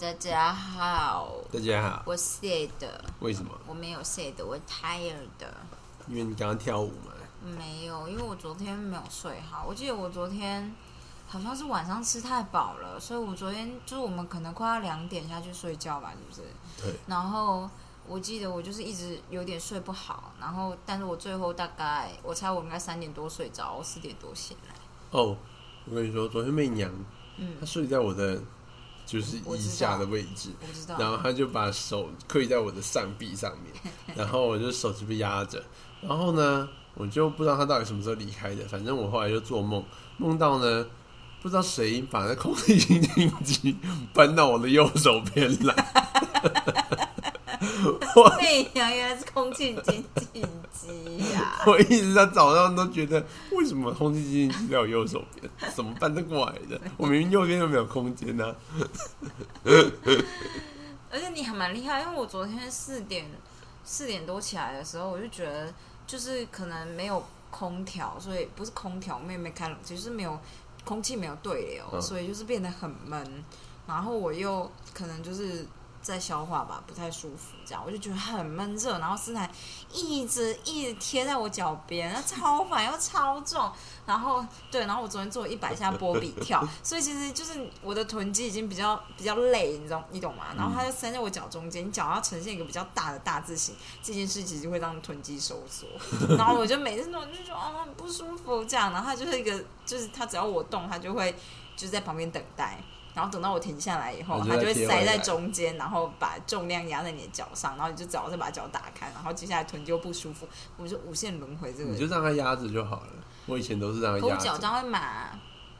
大家好，大家好，我 sad，为什么？我没有 sad，我 tired。因为你刚刚跳舞嘛。没有，因为我昨天没有睡好。我记得我昨天好像是晚上吃太饱了，所以我昨天就是我们可能快要两点下去睡觉吧，是不是？对。然后我记得我就是一直有点睡不好，然后但是我最后大概我猜我应该三点多睡着，我四点多醒来。哦，我跟你说，昨天媚娘，嗯，她睡在我的就是我知道腋下的位置。然后他就把手跪在我的上臂上面，然后我就手就被压着，然后呢，我就不知道他到底什么时候离开的，反正我后来就做梦，梦到呢，不知道谁把那空气清净机搬到我的右手边来。我媚娘原来是空气经济机呀！我一直在早上都觉得，为什么空气清净机在我右手边？怎么搬得过来的？我明明右边都没有空间呢、而且你还蛮厉害，因为我昨天四点四点多起来的时候，我就觉得就是可能没有空调，所以不是空调，我们也没开冷气，就是没有空气没有对流，嗯所以就是变得很闷。然后我又可能就是在消化吧，不太舒服，这样我就觉得很闷热。然后斯坦一直一直贴在我脚边，那 超烦又超重。然后对，然后我昨天做了一百下波比跳，所以其实就是我的臀肌已经比较比较累，你知道你懂吗？然后它就塞在我脚中间，你脚要呈现一个比较大的大字形，这件事其实会让臀肌收缩。然后我就每次弄就觉得啊很不舒服这样，然后它就是一个就是它只要我动，它就会就是在旁边等待。然后等到我停下来以后，它它就就会塞在中间，然后把重量压在你的脚上，然后你就只好再把脚打开，然后接下来臀就不舒服，我就无限轮回这个你。就让它压着就好了。我以前都是让它压我脚这样会麻，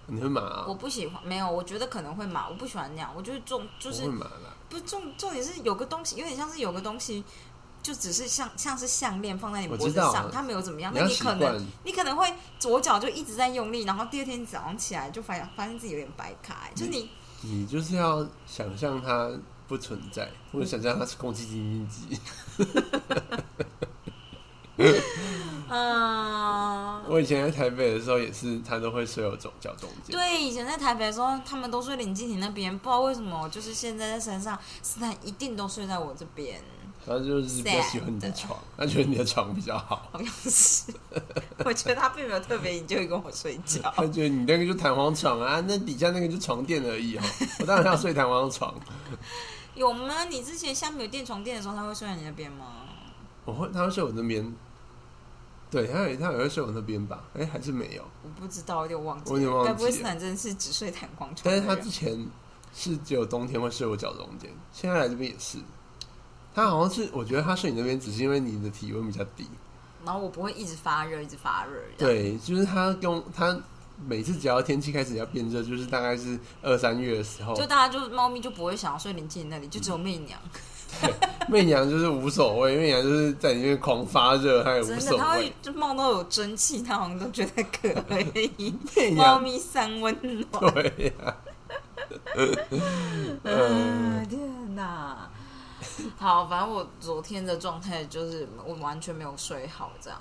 你会麻、啊？我不喜欢。没有，我觉得可能会麻，我不喜欢那样。我就是重就是会麻啦。不是重重点是有个东西，有点像是有个东西，就只是像像是项链放在你脖子上，它没有怎么样。那你可能。你可能会左脚就一直在用力，然后第二天早上起来就发现发现自己有点白卡、欸，就是你你就是要想象它不存在，或者想象它是空气清新机。嗯。我以前在台北的时候也是，他都会睡我脚脚中间。对，以前在台北的时候，他们都睡林敬亭那边，不知道为什么，就是现在在山上，斯坦一定都睡在我这边，然后就是比较喜欢你的床，他觉得你的床比较好，好像是。我觉得他并没有特别研究跟我睡觉。他觉得你那个就弹簧床啊，那底下那个就床垫而已哦。我当然要睡弹簧床，有吗？你之前下面有垫床垫的时候，他会睡在你那边吗？我会他会睡我那边，对，他也他也会睡我那边吧？哎、还是没有？我不知道，有点忘记了。我有点忘记了该不会斯坦真的是只睡弹簧床？但是他之前是只有冬天会睡我脚中间，现在来这边也是。他好像是，我觉得他睡你那边只是因为你的体温比较低。然后我不会一直发热，一直发热。对，就是他用他每次只要天气开始要变热，就是大概是二三月的时候，就大家就猫咪就不会想要睡林静那里，就只有媚娘。媚娘就是无所谓，媚娘就是在里面狂发热，她也无真的，所它会。就梦到有蒸汽，它好像都觉得可以。媚猫咪三温暖。对呀、嗯，天哪！好，反正我昨天的状态就是我完全没有睡好，这样。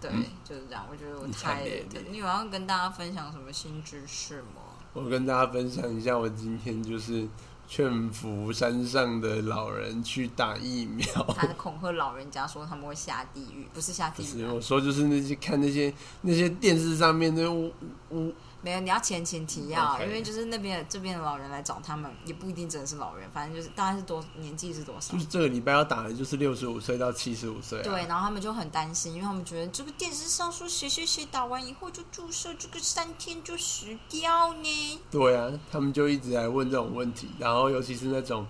对，就是这样。我觉得我太你有要跟大家分享什么新知识吗？我跟大家分享一下，我今天就是劝服山上的老人去打疫苗。他恐吓老人家说他们会下地狱，不是下地狱啊、是我说，就是那些看那些那些电视上面那乌乌，没有，你要前情提要因为就是那边这边的老人来找他们，也不一定真的是老人，反正就是大概是多年纪是多少就。是这个礼拜要打的就是六十五岁到七十五岁、啊。对，然后他们就很担心，因为他们觉得这个电视上说谁谁谁打完以后就注射这个三天就死掉呢。对啊，他们就一直来问这种问题，然后尤其是那种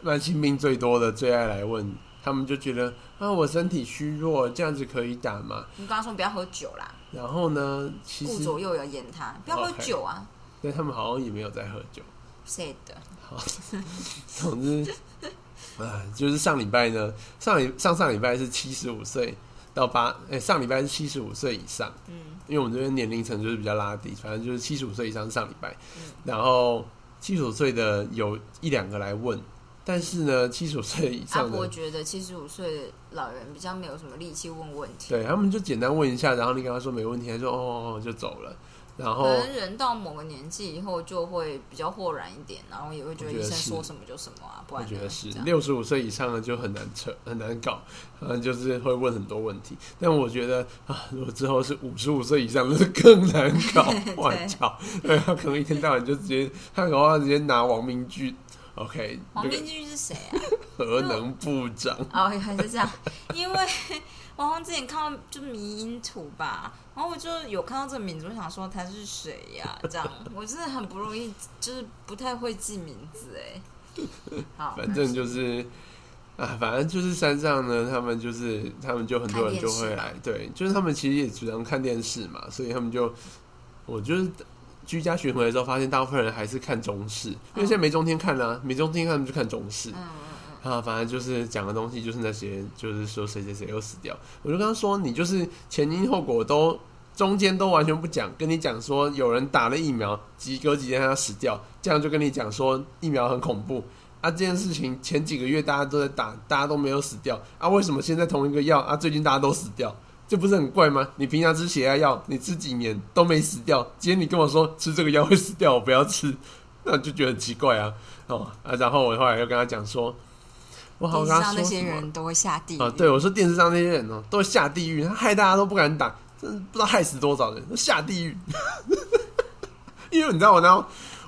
慢性病最多的，最爱来问，他们就觉得啊，我身体虚弱，这样子可以打吗？你跟他说不要喝酒啦，然后呢，其实顾左右而言他，不要喝酒啊。对他们好像也没有在喝酒。谁的？总之，啊，就是上礼拜呢，上礼上上礼拜是七十五岁到八，哎、上礼拜是七十五岁以上，嗯，因为我们这边年龄层就是比较拉低，反正就是七十五岁以上是上礼拜，嗯然后七十五岁的有一两个来问，但是呢，七十五岁以上的，觉得七十五岁的老人比较没有什么力气问问题。对他们就简单问一下，然后你跟他说没问题，他说哦哦哦就走了。然后可能人到某个年纪以后就会比较豁然一点，然后也会觉得医生说什么就什么啊，不然呢我觉得是六十五岁以上的就很难扯，很难搞，嗯，就是会问很多问题。但我觉得啊，如果之后是五十五岁以上，那是更难搞。我操，对他可能一天到晚就直接，他搞不好直接拿王明居，OK，黄那个明君是谁啊？核能部长，哦，还是这样，因为 王红之前看到就迷因图吧，然后我就有看到这个名字，我想说他是谁呀、这样，我真的很不容易，就是不太会记名字哎。好，反正就是。啊，反正就是山上呢，他们就是他们就很多人就会来，对，就是他们其实也只能看电视嘛，所以他们就，我就是居家巡回的时候，发现大部分人还是看中视，因为现在没中天看啦、没中天看就看中视，嗯嗯啊，反正就是讲的东西就是那些，就是说谁谁谁又死掉，我就跟他说，你就是前因后果都中间都完全不讲，跟你讲说有人打了疫苗，几隔几天他死掉，这样就跟你讲说疫苗很恐怖。啊，这件事情前几个月大家都在打，大家都没有死掉。啊，为什么现在同一个药啊，最近大家都死掉？这不是很怪吗？你平常吃血压药，你吃几年都没死掉，今天你跟我说吃这个药会死掉，我不要吃，那就觉得很奇怪啊。哦啊，然后我后来又跟他讲说，我好嗯，像跟他电视上那些人都会下地狱。啊，对，我说电视上那些人哦，都会下地狱，他害大家都不敢打，真不知道害死多少人，下地狱。因为你知道我然后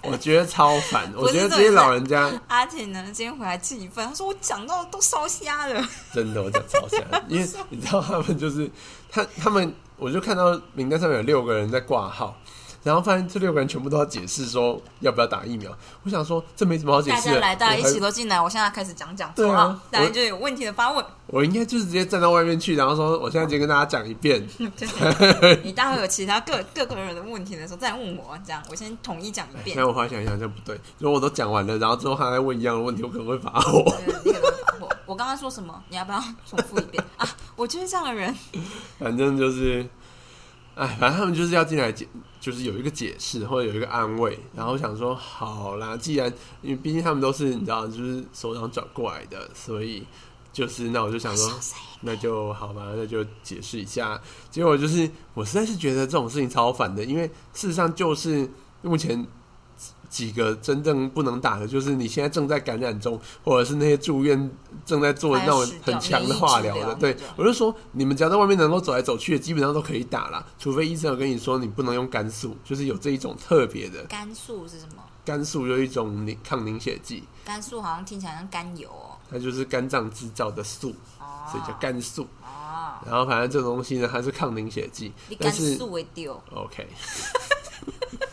我觉得超烦，我觉得这些老人家 阿婷呢，今天回来气愤，他说我讲到都烧瞎了。真的我讲超瞎，因为你知道他们就是他他们，我就看到名单上面有六个人在挂号。然后发现这六个人全部都要解释说要不要打疫苗，我想说这没什么好解释。大家来，大家一起都进来，我现在开始讲讲对啊大家就有问题的发问。我应该就是直接站到外面去，然后说我现在直接跟大家讲一遍 你待会有其他各各个人的问题的时候再来问我，这样我先统一讲一遍现在。我后来想一想，这不对。如果我都讲完了，然后之后他再问一样的问题，我可能会罚我。对你可能会发火。我刚刚说什么？你要不要重复一遍啊？我就是这样的人。反正就是，哎，反正他们就是要进来解，就是有一个解释或者有一个安慰。然后想说，好啦，既然因为毕竟他们都是你知道，就是首长转过来的，所以就是那我就想说，那就好吧，那就解释一下。结果就是，我实在是觉得这种事情超烦的，因为事实上就是目前几个真正不能打的，就是你现在正在感染中，或者是那些住院正在做那种很强的化疗的。对，我就说你们只要在外面能够走来走去的，基本上都可以打啦，除非医生有跟你说你不能用肝素，就是有这一种特别的肝素是什么？肝素，有一种凝抗凝血剂，肝素好像听起来像甘油哦。它就是肝脏制造的素，哦所以叫肝素。哦，然后反正这种东西呢，它是抗凝血剂，你但是肝素会丢。OK，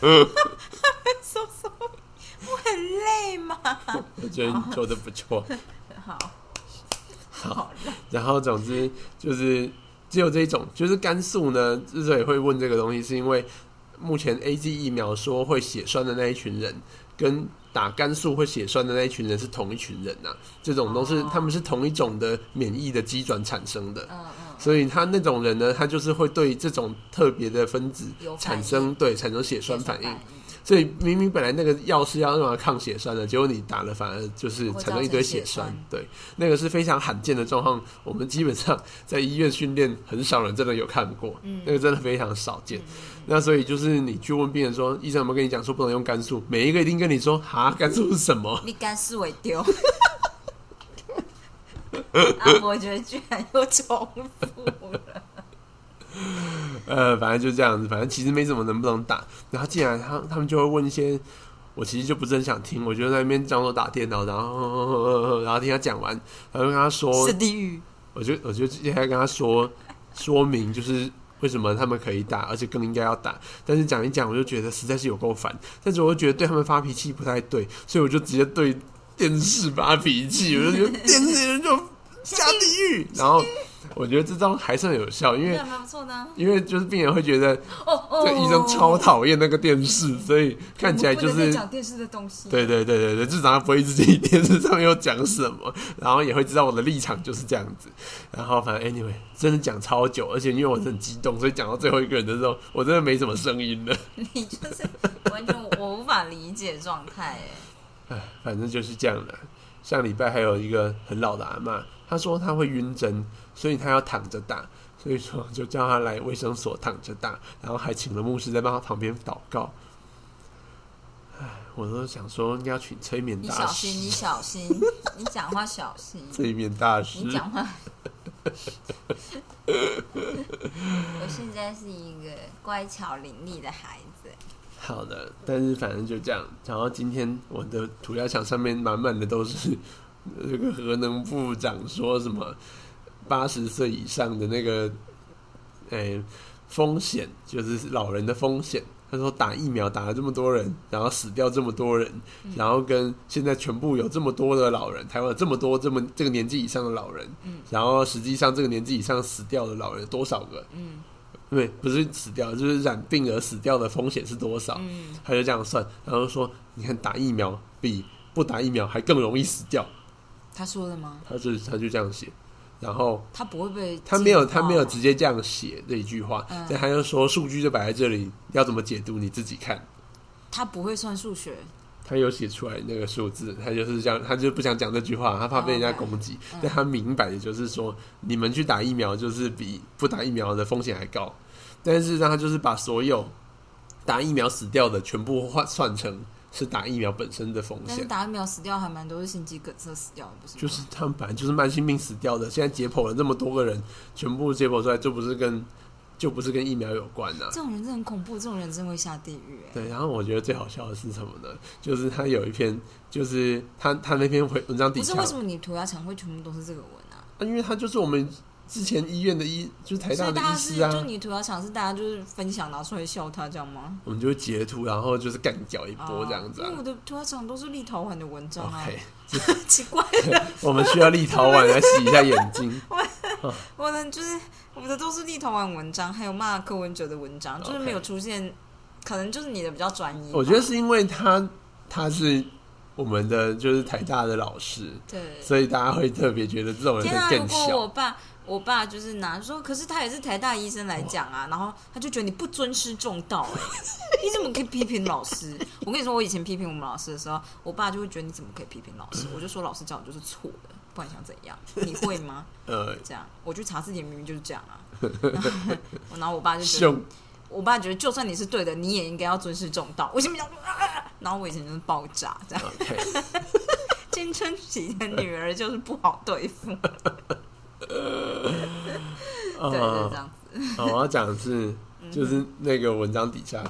说什么？我很累吗？我觉得你做的不错。好，好，然后总之就是只有这一种，就是甘肃呢，之所以会问这个东西，是因为目前 A Z 疫苗说会血栓的那一群人，跟打肝素会血栓的那一群人是同一群人呐、这种都是、哦。他们是同一种的免疫的机转产生的。嗯嗯，所以他那种人呢，他就是会对这种特别的分子产生对产生血栓反应。应，，所以明明本来那个药是要用来抗血栓的，结果你打了反而就是产生一堆血栓对，那个是非常罕见的状况。我们基本上在医院训练，很少人真的有看过，嗯。那个真的非常少见。那所以就是你去问病人说，医生有没有跟你讲说不能用肝素？每一个一定跟你说，哈，肝素是什么？你肝素会丢。啊！我觉得居然又重复了。呃，反正就这样子，反正其实没什么能不能打。然后既然他他们就会问一些，我其实就不是很想听，我就在那边装作打电脑，然后然后听他讲完，然后跟他说是，地狱。我就我就接下来跟他说说明，就是为什么他们可以打，而且更应该要打。但是讲一讲，我就觉得实在是有够烦，但是我又觉得对他们发脾气不太对，所以我就直接对电视发脾气，我就觉得电视人就下地狱。然后 我觉得这招还算有效，因为对，蛮不错。因为就是病人会觉得哦哦，这医生超讨厌那个电视，所以看起来就是再讲电视的东西。对对对对对，至少他不会一直记电视上面又讲什么，然后也会知道我的立场就是这样子。然后反正 anyway，真的讲超久，而且因为我是很激动，所以讲到最后一个人的时候，我真的没什么声音了。你就是完全我无法理解状态哎。哎，反正就是这样的。上礼拜还有一个很老的阿嬷，她说她会晕针，所以他要躺着打。所以说就叫他来卫生所躺着打，然后还请了牧师在帮他旁边祷告。唉，我都想说应该要请催眠你大小心，你，小心，你讲话小心，催眠大师你。讲话。我现在是一个乖巧伶俐的孩子，好的，但是反正就这样。然后今天我的涂鸦墙上面满满的都是 这个核能部长说什么八十岁以上的那个，诶、风险就是老人的风险。他说打疫苗打了这么多人，然后死掉这么多人，然后跟现在全部有这么多的老人，台湾有这么多这么这个年纪以上的老人，嗯然后实际上这个年纪以上死掉的老人有多少个？嗯对，不是死掉，就是染病而死掉的风险是多少？嗯，他就这样算，然后说，你看打疫苗比不打疫苗还更容易死掉，他说的吗？他就他就这样写，然后他不会被他没有他没有直接这样写这一句话，嗯。但他就说数据就摆在这里，要怎么解读你自己看。他不会算数学，他有写出来那个数字，他就是这样，他就不想讲这句话，他怕被人家攻击。嗯。但他明白的就是说，你们去打疫苗就是比不打疫苗的风险还高，但是让他就是把所有打疫苗死掉的全部换算成是打疫苗本身的风险。但是打疫苗死掉还蛮多是心肌梗塞死掉的，不是吗？就是他们本来就是慢性病死掉的，现在解剖了这么多个人，全部解剖出来，就不是跟就不是跟疫苗有关呐、这种人真的很恐怖，这种人真的会下地狱哎。对，然后我觉得最好笑的是什么呢？就是他有一篇，就是他他那篇回文章底下，不是为什么你涂鸦墙会全部都是这个文啊？啊因为他就是我们之前医院的医，就是台大的医师啊是就，你涂鸦墙是大家就是分享拿出来笑他这样吗？我们就会截图，然后就是干掉一波这样子啊哦因为。我的涂鸦墙都是立陶宛的文章啊 奇怪，我们需要立陶宛来洗一下眼睛。我的就是我的都是立陶宛文章，还有骂柯文哲的文章，就是没有出现，可能就是你的比较专业。我觉得是因为他他是我们的就是台大的老师，对。所以大家会特别觉得这种人天啊！会更如果我小。爸，我爸就是拿说，可是他也是台大医生来讲啊，然后他就觉得你不尊师重道、哎，你怎么可以批评老师？我跟你说，我以前批评我们老师的时候，我爸就会觉得你怎么可以批评老师？我就说老师教的就是错的，不管想怎样？你会吗？呃，这样，我去查字典，明明就是这样啊。然后我爸就觉得凶，我爸觉得就算你是对的，你也应该要尊师重道。我心里想说，啊、然后我以前就是爆炸，这样青春期的女儿就是不好对付，对，就是呃这，样子。哦我要讲的是，就是那个文章底下，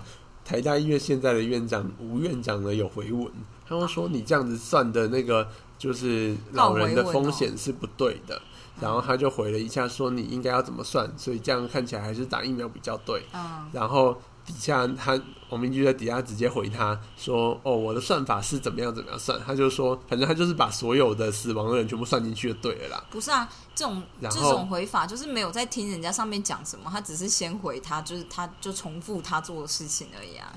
台大医院现在的院长吴院长呢有回文，他们说你这样子算的那个就是老人的风险是不对的，然后他就回了一下说你应该要怎么算，所以这样看起来还是打疫苗比较对。嗯，然后底下他王明居在底下直接回他说：“哦，我的算法是怎么样怎么样算。”他就说，反正他就是把所有的死亡的人全部算进去就对了啦。不是啊，这种这种回法就是没有在听人家上面讲什么，他只是先回他，就是他就重复他做的事情而已啊。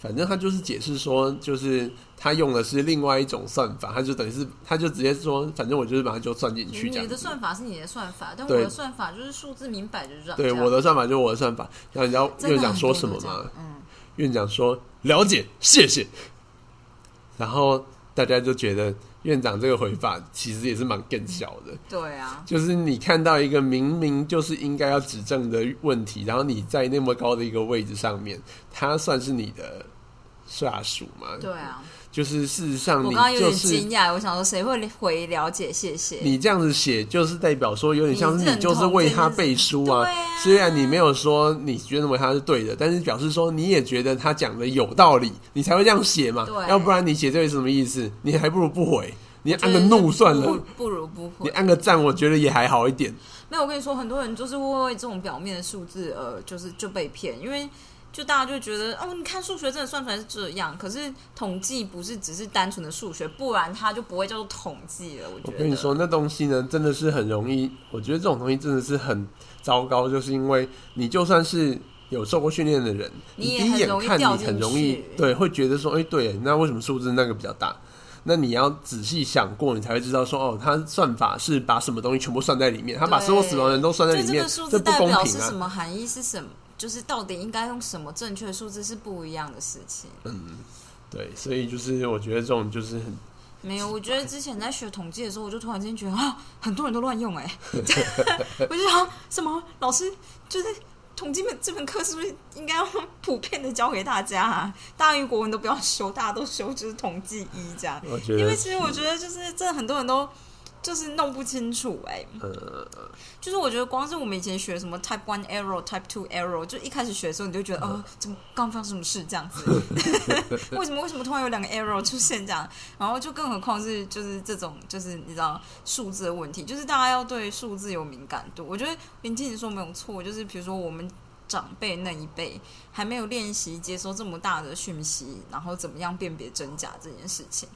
反正他就是解释说，就是他用的是另外一种算法，他就等于是他就直接说，反正我就是把它就算进去这样。你的算法是你的算法，但我的算法就是数字明摆就是这样。对我的算法就是我的算法。然后你知道院长说什么吗？嗯，院长说了解，谢谢。然后大家就觉得院长这个回法其实也是蛮更小的。对啊，就是你看到一个明明就是应该要指正的问题，然后你在那么高的一个位置上面，他算是你的下属嘛？对啊。就是事实上你我刚刚有点就是惊讶，我想说谁会回了解？谢谢。你这样子写，就是代表说有点像是你就是为他背书啊。啊虽然你没有说你认为他是对的，但是表示说你也觉得他讲的有道理，你才会这样写嘛。对要不然你写这个什么意思？你还不如不回，你按个怒算了，不如不回你。按个赞，我觉得也还好一点。没有，我跟你说，很多人就是会为这种表面的数字，呃，就是就被骗，因为就大家就觉得，哦，你看数学真的算出来是这样，可是统计不是只是单纯的数学，不然它就不会叫做统计了。我觉得，我跟你说，那东西呢，真的是很容易。我觉得这种东西真的是很糟糕，就是因为你就算是有受过训练的人，你也第一眼看你很容易对，会觉得说，哎、对，那为什么数字那个比较大？那你要仔细想过，你才会知道说，哦，他算法是把什么东西全部算在里面，他把所有死亡人都算在里面就这不公平啊表是什！么含义？是什么？就是到底应该用什么正确的数字是不一样的事情。嗯对，所以就是我觉得这种就是很没有，我觉得之前在学统计的时候，我就突然间觉得啊，很多人都乱用哎、我就想什么老师就是统计本这门课是不是应该要普遍的教给大家啊？大英国文都不要修，大家都修就是统计一这样。我觉得因为其实我觉得就是真的很多人都就是弄不清楚哎、呃，就是我觉得光是我们以前学什么 Type One Error、Type Two Error，就一开始学的时候你就觉得哦，怎么刚发生什么事这样子？为什么为什么突然有两个 error 出现这样？然后就更何况是就是这种就是你知道数字的问题，就是大家要对数字有敏感度。我觉得林静你说没有错，就是比如说我们。长辈那一辈还没有练习接收这么大的讯息，然后怎么样辨别真假这件事情，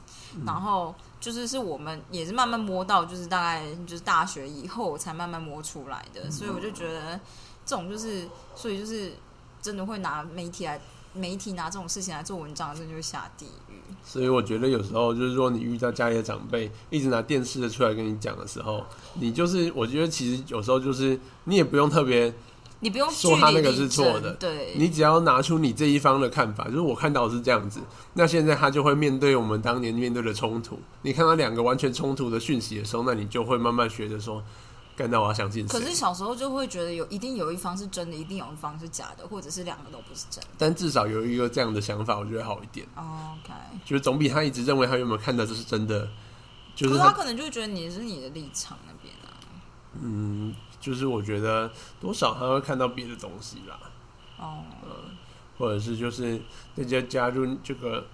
然后就是是我们也是慢慢摸到，就是大概就是大学以后才慢慢摸出来的，所以我就觉得这种就是，所以就是真的会拿媒体来媒体拿这种事情来做文章，真的就会下地狱。所以我觉得有时候就是说，你遇到家里的长辈一直拿电视的出来跟你讲的时候，你就是我觉得其实有时候就是你也不用特别，你不用说他那个是错的对，你只要拿出你这一方的看法，就是我看到的是这样子，那现在他就会面对我们当年面对的冲突。你看到两个完全冲突的讯息的时候，那你就会慢慢学着说，干到我要相信谁可是。小时候就会觉得有一定有一方是真的，一定有一方是假的，或者是两个都不是真的。但至少有一个这样的想法，我觉得好一点，哦 OK，就是总比他一直认为他有没有看到这是真的，就是他可能就会觉得你是你的立场那边啊。嗯，就是我觉得多少他会看到别的东西啦。哦，呃或者是就是大家加入这个，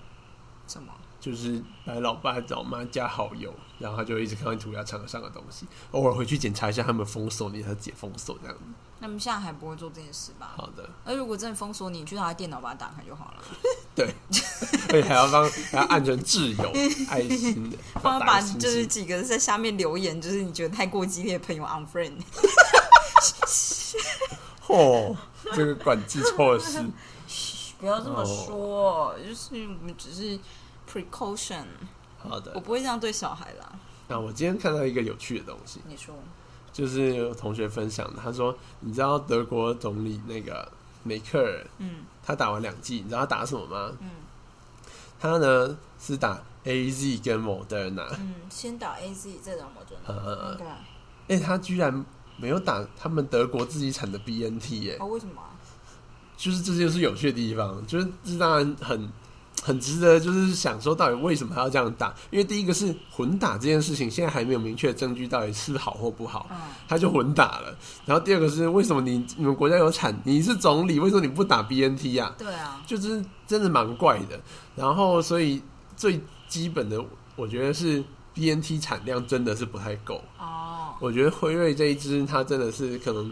什么？就是来老爸老妈加好友，然后他就一直看到涂鸦墙上的东西，偶尔回去检查一下他们封锁你，他解封锁这样子。那么现在还不会做这件事吧？好的，那如果真的封锁你，你去他的电脑把它打开就好了。对，而且还要帮还要按成挚友 爱心的，帮他把就是几个在下面留言，就是你觉得太过激烈的朋友 unfriend。哦、这个管制措施。不要这么哦说，就是我们只是 precaution，好的我，不会这样对小孩啦。那我今天看到一个有趣的东西，你说，就是有同学分享的，他说，你知道德国总理那个梅克尔，嗯他打完两剂，你知道他打什么吗？嗯。他呢是打 A Z 跟 Moderna，嗯，先打 A Z 再打莫德呃，对啊，哎、他居然没有打他们德国自己产的 B N T 耶、哦，为什么啊？就是这就是有趣的地方，就是这当然很很值得，就是想说到底为什么他要这样打？因为第一个是混打这件事情，现在还没有明确证据到底是好或不好，嗯，他就混打了。然后第二个是为什么你你们国家有产，你是总理，为什么你不打 B N T 啊？对啊，就是真的蛮怪的。然后所以最基本的，我觉得是 B N T 产量真的是不太够。哦，我觉得辉瑞这一支它真的是可能。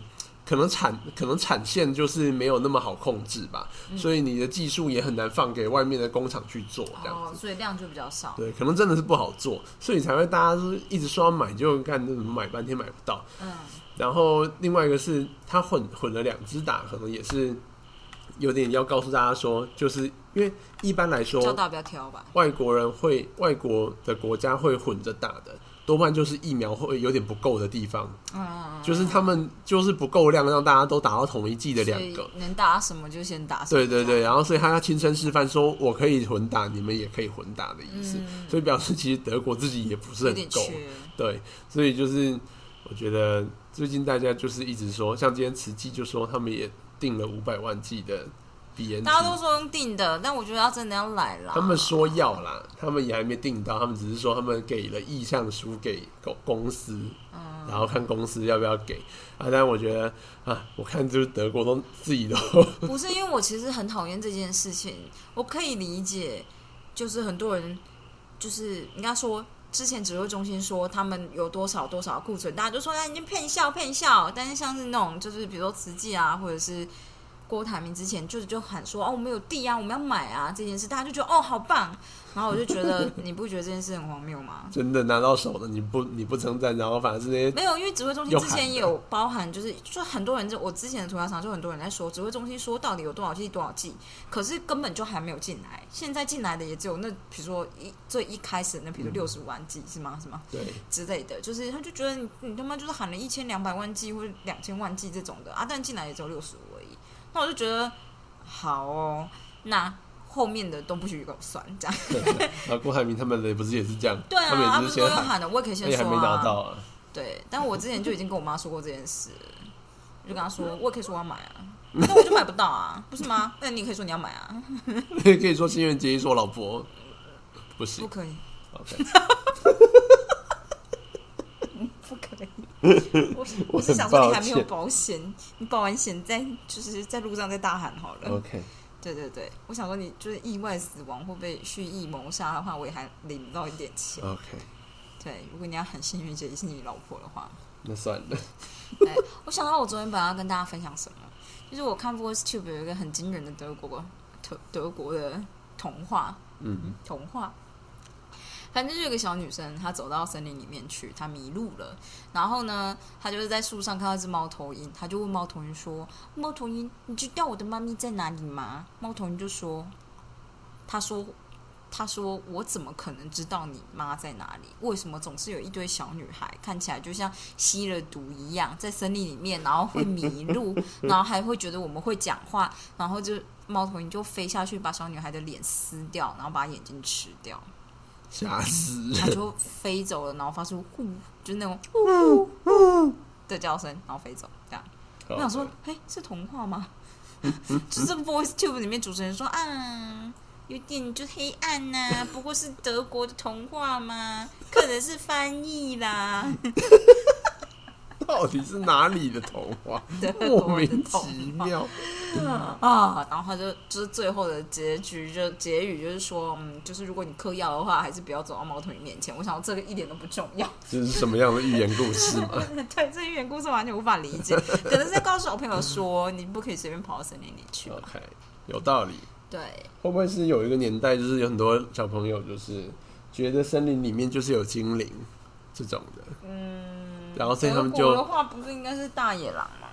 可能产可能产线就是没有那么好控制吧，嗯所以你的技术也很难放给外面的工厂去做这样哦，子。所以量就比较少。对，可能真的是不好做，所以才会大家都一直说要买，就干那怎么买半天买不到。嗯，然后另外一个是它混混了两只打，可能也是有点要告诉大家说，就是因为一般来说叫大家不要挑吧。外国人会外国的国家会混着打的，多半就是疫苗会有点不够的地方，嗯，就是他们就是不够量，让大家都打到同一剂的两个能打什么就先打什么。对对对，然后所以他要亲身示范，说我可以混打，你们也可以混打的意思，嗯所以表示其实德国自己也不是很够。对，所以就是我觉得最近大家就是一直说，像今天慈济就说他们也订了五百万剂的 BNT，大家都说用定的，但我觉得他真的要来啦。他们说要啦，他们也还没定到，他们只是说他们给了意向书给公公司，嗯然后看公司要不要给啊。但我觉得啊，我看就是德国都自己都不是因为我其实很讨厌这件事情，我可以理解，就是很多人就是应该说。之前指挥中心说他们有多少多少库存，大家就说他已经骗笑骗笑。但是像是那种就是比如说慈济啊，或者是郭台铭之前就是就喊说哦我们有地啊，我们要买啊这件事，大家就觉得哦好棒。然后我就觉得 你不觉得这件事很荒谬吗？真的拿到手了，你不你不称赞，然后反而是那些没有，因为指挥中心之前也有包含，就是就很多人就我之前的涂鸦厂就很多人在说，指挥中心说到底有多少剂多少剂，可是根本就还没有进来，现在进来的也只有那比如说一最一开始那比如六十五万剂、是吗？是吗？对之类的，就是他就觉得你你他妈就是喊了一千两百万剂或者两千万剂这种的啊，但进来也只有六十五那我就觉得好哦，那后面的都不许给我算，这样。然后郭海明他们的不是也是这样？对啊，他们也他不是先喊，的，我也可以先说而且还没拿啊。到啊。对，但我之前就已经跟我妈说过这件事，就跟她说，我也可以说我要买啊，但我就买不到啊，不是吗？那你也可以说你要买啊，可以说新垣结衣说老婆不不行。可以，OK，不可以。我我是想说你还没有保险，你保完险再就是在路上再大喊好了。OK，对对对，我想说你就是意外死亡或被蓄意谋杀的话，我也还领不到一点钱。OK，对，如果你要很幸运，姐是你老婆的话，那算了。对，我想到我昨天本来要跟大家分享什么，就是我看 VoiceTube 有一个很惊人的德国德德国的童话，嗯，童话。反正就有个小女生，她走到森林里面去，她迷路了。然后呢，她就是在树上看到一只猫头鹰，她就问猫头鹰说：“猫头鹰，你知道我的妈咪在哪里吗？”猫头鹰就说：“他说，他说我怎么可能知道你妈在哪里？为什么总是有一堆小女孩看起来就像吸了毒一样，在森林里面，然后会迷路，然后还会觉得我们会讲话，然后就猫头鹰就飞下去把小女孩的脸撕掉，然后把眼睛吃掉。”吓死人。它就飞走了，然后发出呼，就是那种呼呼呼的叫声，然后飞走。这样，我想说，哎、是童话吗？就是 Voice Tube 里面主持人说啊，有点就黑暗呐、不过是德国的童话嘛？可能是翻译啦，到底是哪里的童话？德莫名其妙。啊。然后他就就是最后的结局就结语就是说，嗯，就是如果你嗑药的话，还是不要走到猫头鹰面前。我想这个一点都不重要。这是什么样的寓言故事吗？对，这寓言故事完全无法理解，可能是在告诉小朋友说，你不可以随便跑到森林里去。OK，有道理。对，会不会是有一个年代，就是有很多小朋友就是觉得森林里面就是有精灵这种的，嗯，然后所以他们德国的就话不是应该是大野狼吗？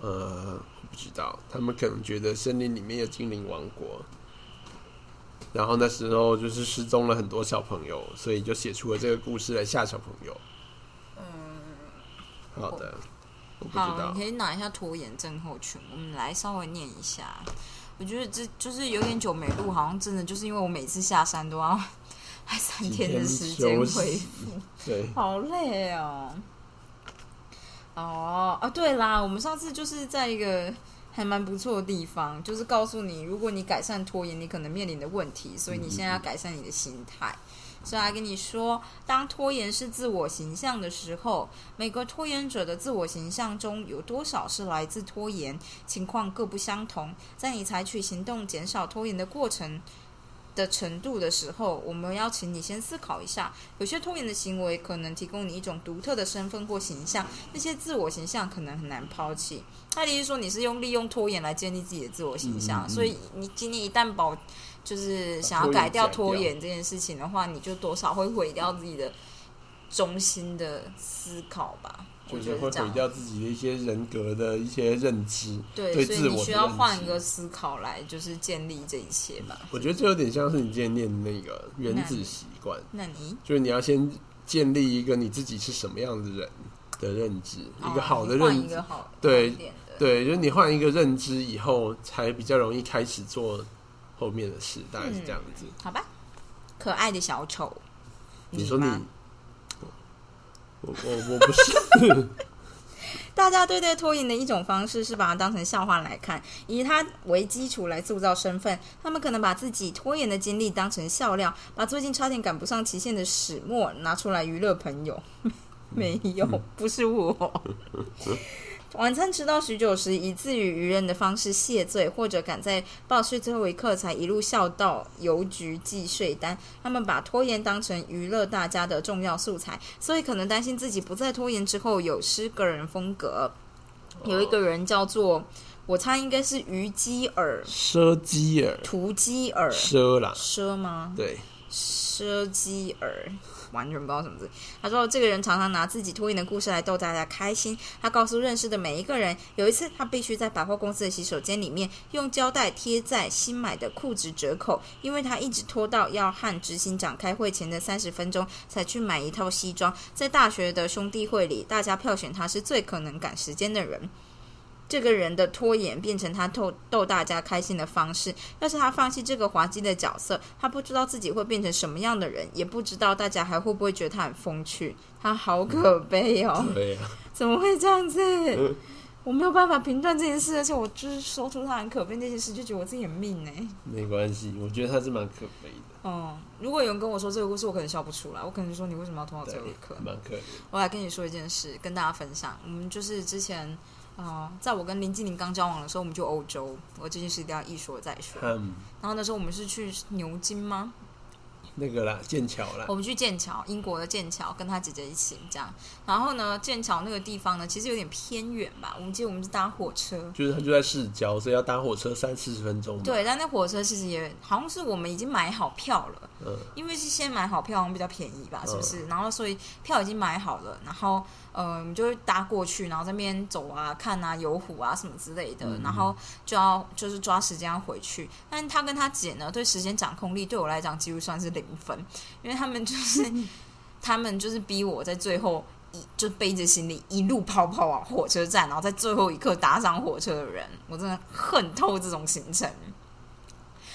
呃，我不知道，他们可能觉得森林里面有精灵王国，然后那时候就是失踪了很多小朋友，所以就写出了这个故事来吓小朋友。嗯，好的，我不知好，道你可以拿一下拖延症候群，我们来稍微念一下。我觉得这就是有点久没录，好像真的就是因为我每次下山都要还三天的时间几天休息恢复。对，好累哦。哦啊，对啦，我们上次就是在一个还蛮不错的地方，就是告诉你，如果你改善拖延，你可能面临的问题，所以你现在要改善你的心态。所以还跟你说，当拖延是自我形象的时候，每个拖延者的自我形象中有多少是来自拖延，情况各不相同。在你采取行动减少拖延的过程的程度的时候，我们邀请你先思考一下，有些拖延的行为可能提供你一种独特的身份或形象，那些自我形象可能很难抛弃。他的意思说，你是用利用拖延来建立自己的自我形象，嗯嗯嗯所以你今天一旦保就是想要改掉拖延这件事情的话，你就多少会毁掉自己的中心的思考吧。我就是会。毁掉自己的一些人格的一些认知，对，对所以自我的你需要换一个思考来，就是建立这一切吧。我觉得这有点像是你今天念的那个原子习惯，那你就是你要先建立一个你自己是什么样的人的认知，一个好的认知一个。好对对，就是你换一个认知以后，才比较容易开始做后面的事，大概是这样子。好吧。可爱的小丑，你说你吗，我我不是，大家对待拖延的一种方式是把它当成笑话来看，以他为基础来塑造身份。他们可能把自己拖延的经历当成笑料，把最近差点赶不上期限的始末拿出来娱乐朋友。没有，不是我。晚餐迟到许久时，以自娱娱人的方式谢罪，或者赶在报税最后一刻才一路笑到邮局寄税单。他们把拖延当成娱乐大家的重要素材，所以可能担心自己不再拖延之后有失个人风格。有一个人叫做，我猜应该是虞基尔、奢基尔，图基尔、奢啦，奢吗？对，奢基尔，完全不知道什么字。他说，这个人常常拿自己拖延的故事来逗大家开心。他告诉认识的每一个人，有一次他必须在百货公司的洗手间里面用胶带贴在新买的裤子折口，因为他一直拖到要和执行长开会前的三十分钟才去买一套西装。在大学的兄弟会里，大家票选他是最可能赶时间的人。这个人的拖延变成他逗逗大家开心的方式。要是他放弃这个滑稽的角色，他不知道自己会变成什么样的人，也不知道大家还会不会觉得他很风趣。他好可悲哦！对呀、怎么会这样子？我没有办法评断这件事，而且我就是说出他很可悲那件事，就觉得我自己很命哎、没关系，我觉得他是蛮可悲的，哦，如果有人跟我说这个故事，我可能笑不出来，我可能说你为什么要拖到最后一刻？蛮可怜。我来跟你说一件事，跟大家分享。我们就是之前，呃，在我跟林志玲刚交往的时候，我们就欧洲。我这件事一定要一说再说。嗯，然后那时候我们是去牛津吗？那个啦，剑桥啦我，们去剑桥，英国的剑桥，跟他姐姐一起这样。然后呢，剑桥那个地方呢，其实有点偏远吧。我们记得我们是搭火车，就是他就在市郊，所以要搭火车三四十分钟。，对，但那火车其实也好像是我们已经买好票了，嗯，因为是先买好票，好像比较便宜吧，是不是？然后所以票已经买好了，然后呃，我们就会搭过去，然后在那边走啊、看啊、游湖啊什么之类的，嗯然后就要就是抓时间要回去。但是他跟他姐呢，对时间掌控力对我来讲几乎算是零分，因为他们就 是他们就是逼我在最后。一就背着行李一路跑跑往火车站，然后在最后一刻搭上火车的人，我真的恨透这种行程。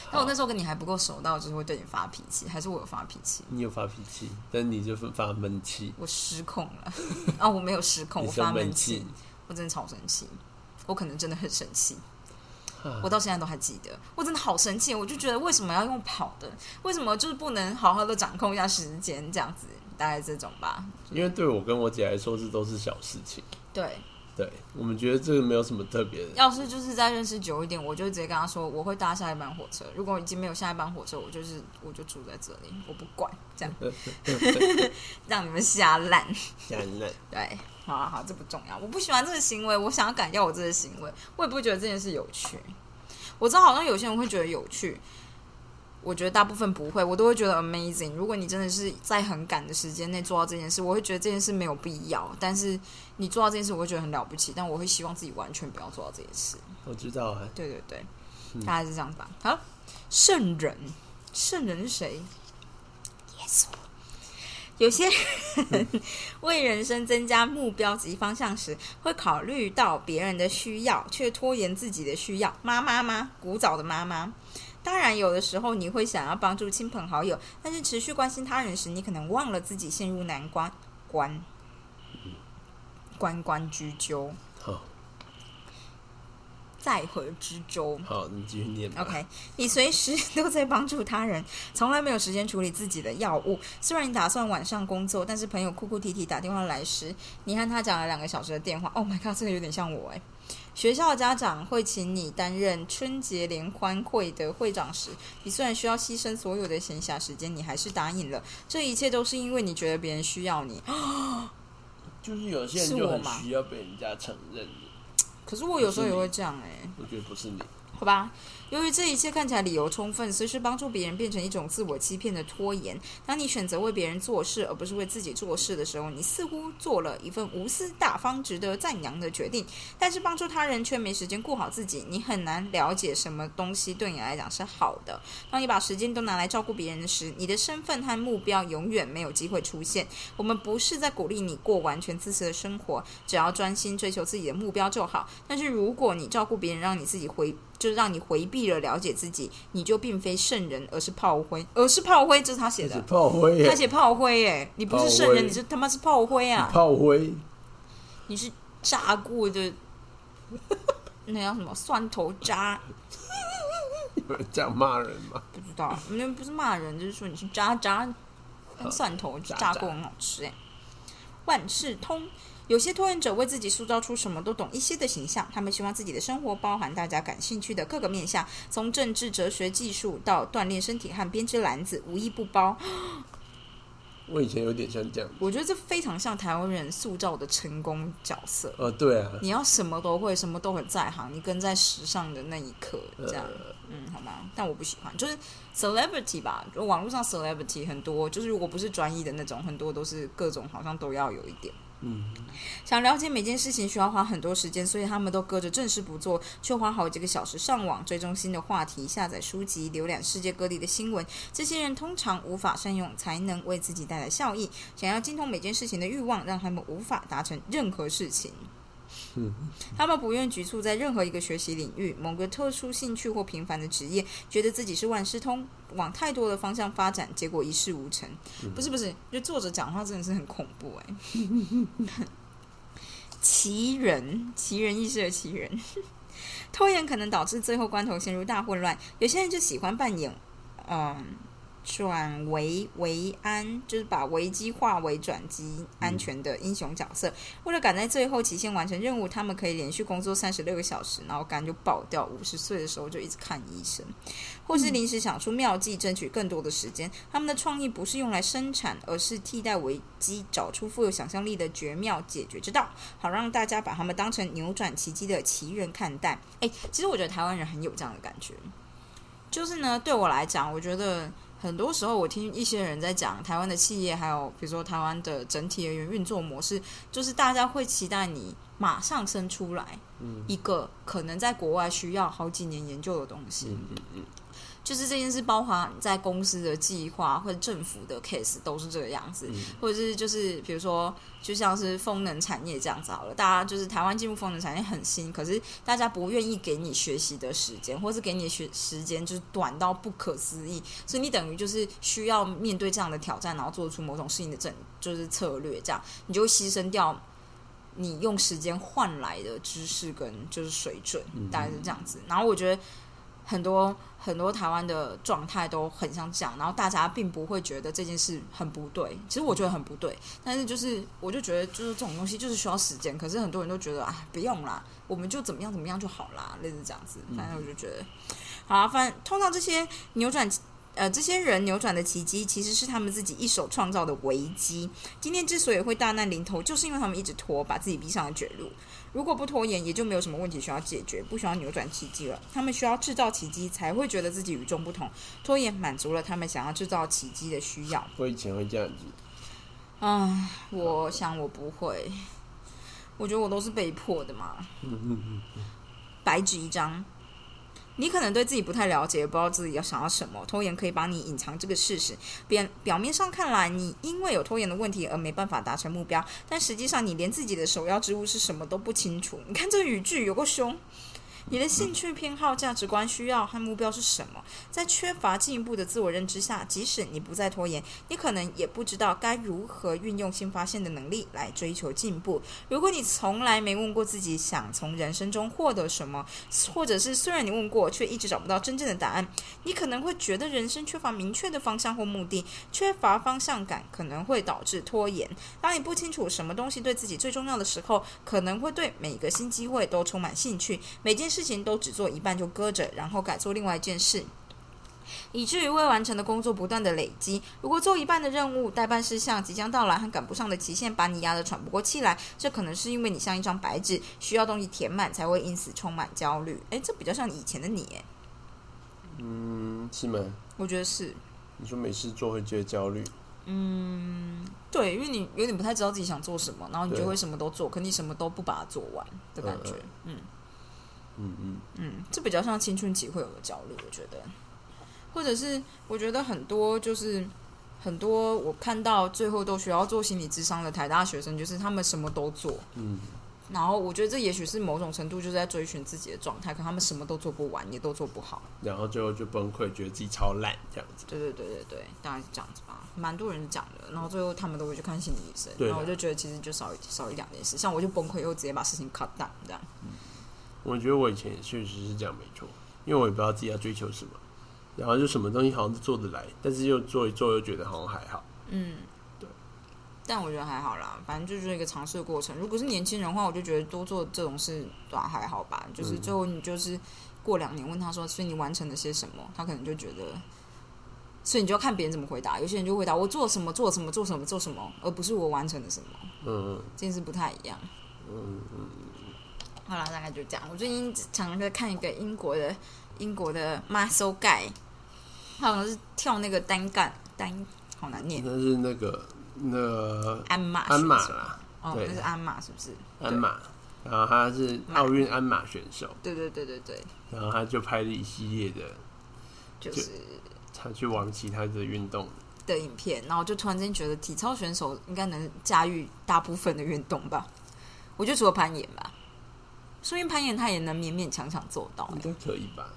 但我那时候跟你还不够熟到，就是会对你发脾气，还是我有发脾气？你有发脾气，但你就发闷气，我失控了啊！我没有失控，我发闷闷气气，，我真的超生气，我可能真的很生气，啊我到现在都还记得，我真的好生气，我就觉得为什么要用跑的？为什么就是不能好好的掌控一下时间？这样子，大概这种吧。因为对我跟我姐来说，这都是小事情。对，对我们觉得这个没有什么特别的。要是就是再认识久一点，我就直接跟他说我会搭下一班火车。如果已经没有下一班火车，我就是我就住在这里，我不管，这样 让你们瞎烂。瞎烂，对，好好好，这不重要。我不喜欢这个行为，我想要改掉我这个行为。我也不会觉得这件事有趣。我知道好像有些人会觉得有趣，我觉得大部分不会，我都会觉得 amazing。如果你真的是在很赶的时间内做到这件事，我会觉得这件事没有必要。但是你做到这件事，我会觉得很了不起。但我会希望自己完全不要做到这件事。我知道啊，对对对，大概是这样吧。好，圣人，圣人是谁？耶稣。有些人为人生增加目标及方向时，会考虑到别人的需要，却拖延自己的需要。妈妈吗？古早的妈妈。当然，有的时候你会想要帮助亲朋好友，但是持续关心他人时，你可能忘了自己陷入难关，关关关雎鸠，在河之洲。好，你继续念吧。OK，你随时都在帮助他人，从来没有时间处理自己的药物。虽然你打算晚上工作，但是朋友哭哭啼啼打电话来时，你和他讲了两个小时的电话。Oh my god，这个有点像我哎。学校的家长会请你担任春节联欢会的会长时，你虽然需要牺牲所有的闲暇时间，你还是答应了。这一切都是因为你觉得别人需要你。就是有些人就很需要被人家承认的，可是我有时候也会这样哎。我觉得不是你。好吧，由于这一切看起来理由充分，随时帮助别人变成一种自我欺骗的拖延。当你选择为别人做事，而不是为自己做事的时候，你似乎做了一份无私、大方、值得赞扬的决定。但是帮助他人却没时间顾好自己，你很难了解什么东西对你来讲是好的。当你把时间都拿来照顾别人时，你的身份和目标永远没有机会出现。我们不是在鼓励你过完全自私的生活，只要专心追求自己的目标就好。但是如果你照顾别人，让你自己回，就是让你回避了了解自己，你就并非圣人，而是炮灰，而是炮灰，这是他写的。炮灰耶他，写炮灰哎，你不是圣人，你是他妈是炮灰啊！炮灰，你是炸过的，那叫什么蒜头渣？有人这样骂人吗？不知道，那不是骂人，就是说你是渣渣，跟蒜头渣炸过很好吃哎。万事通，有些拖延者为自己塑造出什么都懂一些的形象，他们希望自己的生活包含大家感兴趣的各个面向，从政治、哲学、技术到锻炼身体和编织篮子，无一不包。我以前有点像这样。我觉得这非常像台湾人塑造的成功角色。呃，对啊，你要什么都会，什么都很在行，你跟在时尚的那一刻，这样，呃嗯，好吗？但我不喜欢，就是 celebrity 吧，就网络上 celebrity 很多，就是如果不是专一的那种，很多都是各种好像都要有一点。嗯，想了解每件事情需要花很多时间，所以他们都搁着正事不做，却花好几个小时上网追踪新的话题、下载书籍、浏览世界各地的新闻。这些人通常无法善用才能为自己带来效益，想要精通每件事情的欲望，让他们无法达成任何事情。他们不愿局促在任何一个学习领域、某个特殊兴趣或平凡的职业，觉得自己是万事通，往太多的方向发展，结果一事无成。不是不是，就作者讲话真的是很恐怖哎、奇人，奇人异事的奇人，拖延可能导致最后关头陷入大混乱。有些人就喜欢扮演，嗯。转危为安，就是把危机化为转机，安全的英雄角色。为了赶在最后期限完成任务，他们可以连续工作三十六个小时，然后肝就爆掉。五十岁的时候就一直看医生，或是临时想出妙计，争取更多的时间。他们的创意不是用来生产，而是替代危机，找出富有想象力的绝妙解决之道，好让大家把他们当成扭转奇迹的奇人看待。诶，其实我觉得台湾人很有这样的感觉，就是呢，对我来讲，我觉得。很多时候，我听一些人在讲台湾的企业，还有比如说台湾的整体的运作模式，就是大家会期待你马上生出来一个可能在国外需要好几年研究的东西。嗯嗯嗯，就是这件事包含在公司的计划或者政府的 case 都是这个样子，或者是就是比如说就像是风能产业这样子好了，大家就是台湾进入风能产业很新，可是大家不愿意给你学习的时间，或是给你学时间就是短到不可思议，所以你等于就是需要面对这样的挑战，然后做出某种适应的整就是策略，这样你就会牺牲掉你用时间换来的知识跟就是水准，大概是这样子。然后我觉得很多。很多台湾的状态都很像这样，然后大家并不会觉得这件事很不对。其实我觉得很不对，但是就是我就觉得就是这种东西就是需要时间。可是很多人都觉得啊，不用啦，我们就怎么样怎么样就好啦，类似这样子。反正我就觉得，好啊，反正通常这些扭转呃这些人扭转的奇迹，其实是他们自己一手创造的危机。今天之所以会大难临头，就是因为他们一直拖，把自己逼上了绝路。如果不拖延，也就没有什么问题需要解决，不需要扭转奇迹了。他们需要制造奇迹，才会觉得自己与众不同。拖延满足了他们想要制造奇迹的需要。我以前会这样子。啊，我想我不会。我觉得我都是被迫的嘛。白纸一张。你可能对自己不太了解，不知道自己要想要什么。拖延可以帮你隐藏这个事实。表表面上看来，你因为有拖延的问题而没办法达成目标，但实际上你连自己的首要之物是什么都不清楚。你看这个语句有个凶。你的兴趣、偏好、价值观、需要和目标是什么？在缺乏进一步的自我认知下，即使你不再拖延，你可能也不知道该如何运用新发现的能力来追求进步。如果你从来没问过自己想从人生中获得什么，或者是虽然你问过，却一直找不到真正的答案，你可能会觉得人生缺乏明确的方向或目的，缺乏方向感可能会导致拖延。当你不清楚什么东西对自己最重要的时候，可能会对每个新机会都充满兴趣，每件事。事情都只做一半就搁着，然后改做另外一件事，以至于未完成的工作不断的累积。如果做一半的任务、代办事项即将到来和赶不上的期限把你压得喘不过气来，这可能是因为你像一张白纸，需要东西填满，才会因此充满焦虑。诶，这比较像以前的你，诶，嗯，是吗？我觉得是。你说没事做会觉得焦虑？嗯，对，因为你有点不太知道自己想做什么，然后你就会什么都做，可你什么都不把它做完的感觉，嗯。嗯嗯嗯，这比较像青春期会有的焦虑，我觉得，或者是我觉得很多就是很多我看到最后都需要做心理智商的台大学生，就是他们什么都做，嗯，然后我觉得这也许是某种程度就是在追寻自己的状态，可他们什么都做不完，也都做不好，然后最后就崩溃，觉得自己超烂这样子。对对对对对，大概是这样子吧，蛮多人讲的，然后最后他们都会去看心理医生，然后我就觉得其实就少一少一两件事，像我就崩溃，又直接把事情 cut down 这样。我觉得我以前也确实是这样，没错，因为我也不知道自己要追求什么，然后就什么东西好像都做得来，但是又做一做又觉得好像还好。嗯，对。但我觉得还好啦，反正就是一个尝试的过程。如果是年轻人的话，我就觉得多做这种事，对还好吧。就是最后你就是过两年问他说：“所以你完成了些什么？”他可能就觉得，所以你就要看别人怎么回答。有些人就回答：“我做什么，做什么，做什么，做什么”，而不是我完成了什么。嗯嗯，这件事不太一样。嗯嗯。好了，大概就这样。我最近常常在看一个英国的英国的 muscle guy，好像是跳那个单杠单，好难念。那是那个那鞍马鞍马啦，哦，那是鞍马是不是？鞍马，然后他是奥运鞍马选手。对对对对对。然后他就拍了一系列的，就是他去玩其他的运动的影片，然后就突然间觉得体操选手应该能驾驭大部分的运动吧。我就除了攀岩吧。说明攀岩他也能勉勉强强做到、应该可以吧？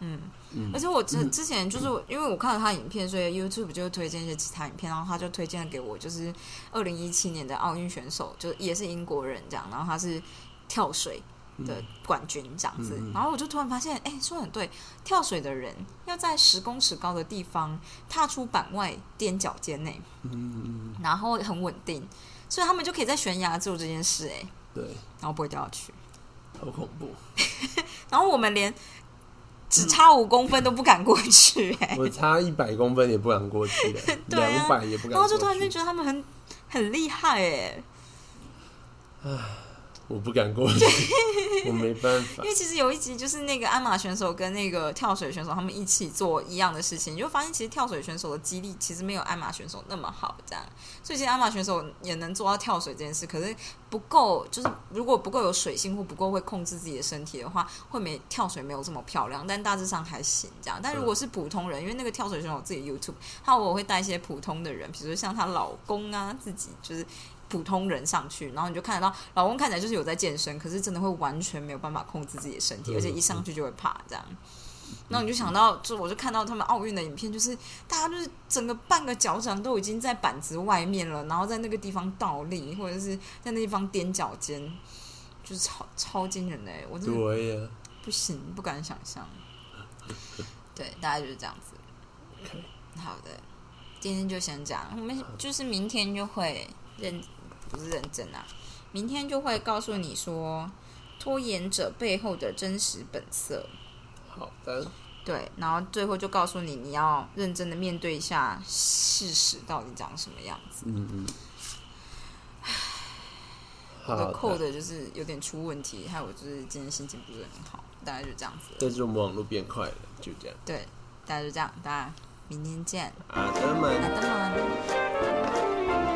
嗯，嗯。而且我之之前就是因为我看了他影片，所以 YouTube 就推荐一些其他影片，然后他就推荐了给我，就是二零一七年的奥运选手，就也是英国人这样，然后他是跳水的冠军这样子，然后我就突然发现，哎、说得很对，跳水的人要在十公尺高的地方踏出板外踮脚尖内，嗯嗯，然后很稳定，所以他们就可以在悬崖做这件事、哎，对，然后不会掉下去，好恐怖。然后我们连只差五公分都不敢过去、哎。我差一百公分也不敢过去 两百也不敢然后。就突然间觉得他们很很厉害哎，我不敢过去，我没办法因。为其实有一集就是那个鞍马选手跟那个跳水选手他们一起做一样的事情，你就发现其实跳水选手的肌力其实没有鞍马选手那么好，这样，所以其实鞍马选手也能做到跳水这件事，可是不够，就是如果不够有水性或不够会控制自己的身体的话，会没跳水没有这么漂亮，但大致上还行这样。但如果是普通人，因为那个跳水选手自己 YouTube，他我会带一些普通的人，比如说像她老公啊，自己就是。普通人上去，然后你就看得到老公看起来就是有在健身，可是真的会完全没有办法控制自己的身体，嗯而且一上去就会怕这样。然后你就想到，就我就看到他们奥运的影片，就是大家就是整个半个脚掌都已经在板子外面了，然后在那个地方倒立，或者是在那地方踮脚尖，就是超超惊人的欸，我真的、不行，不敢想象。对，大概就是这样子。好的，今天就先这样。我们就是明天就会认，不是认真啊，明天就会告诉你说拖延者背后的真实本色。好的，对，然后最后就告诉你，你要认真的面对一下事实到底长什么样子。嗯嗯。我的好扣的就是有点出问题，还有我就是今天心情不是很好，大概就这样子了。但是我们网络变快了，就这样。对，大家就这样，大家明天见。好的们。好的吗？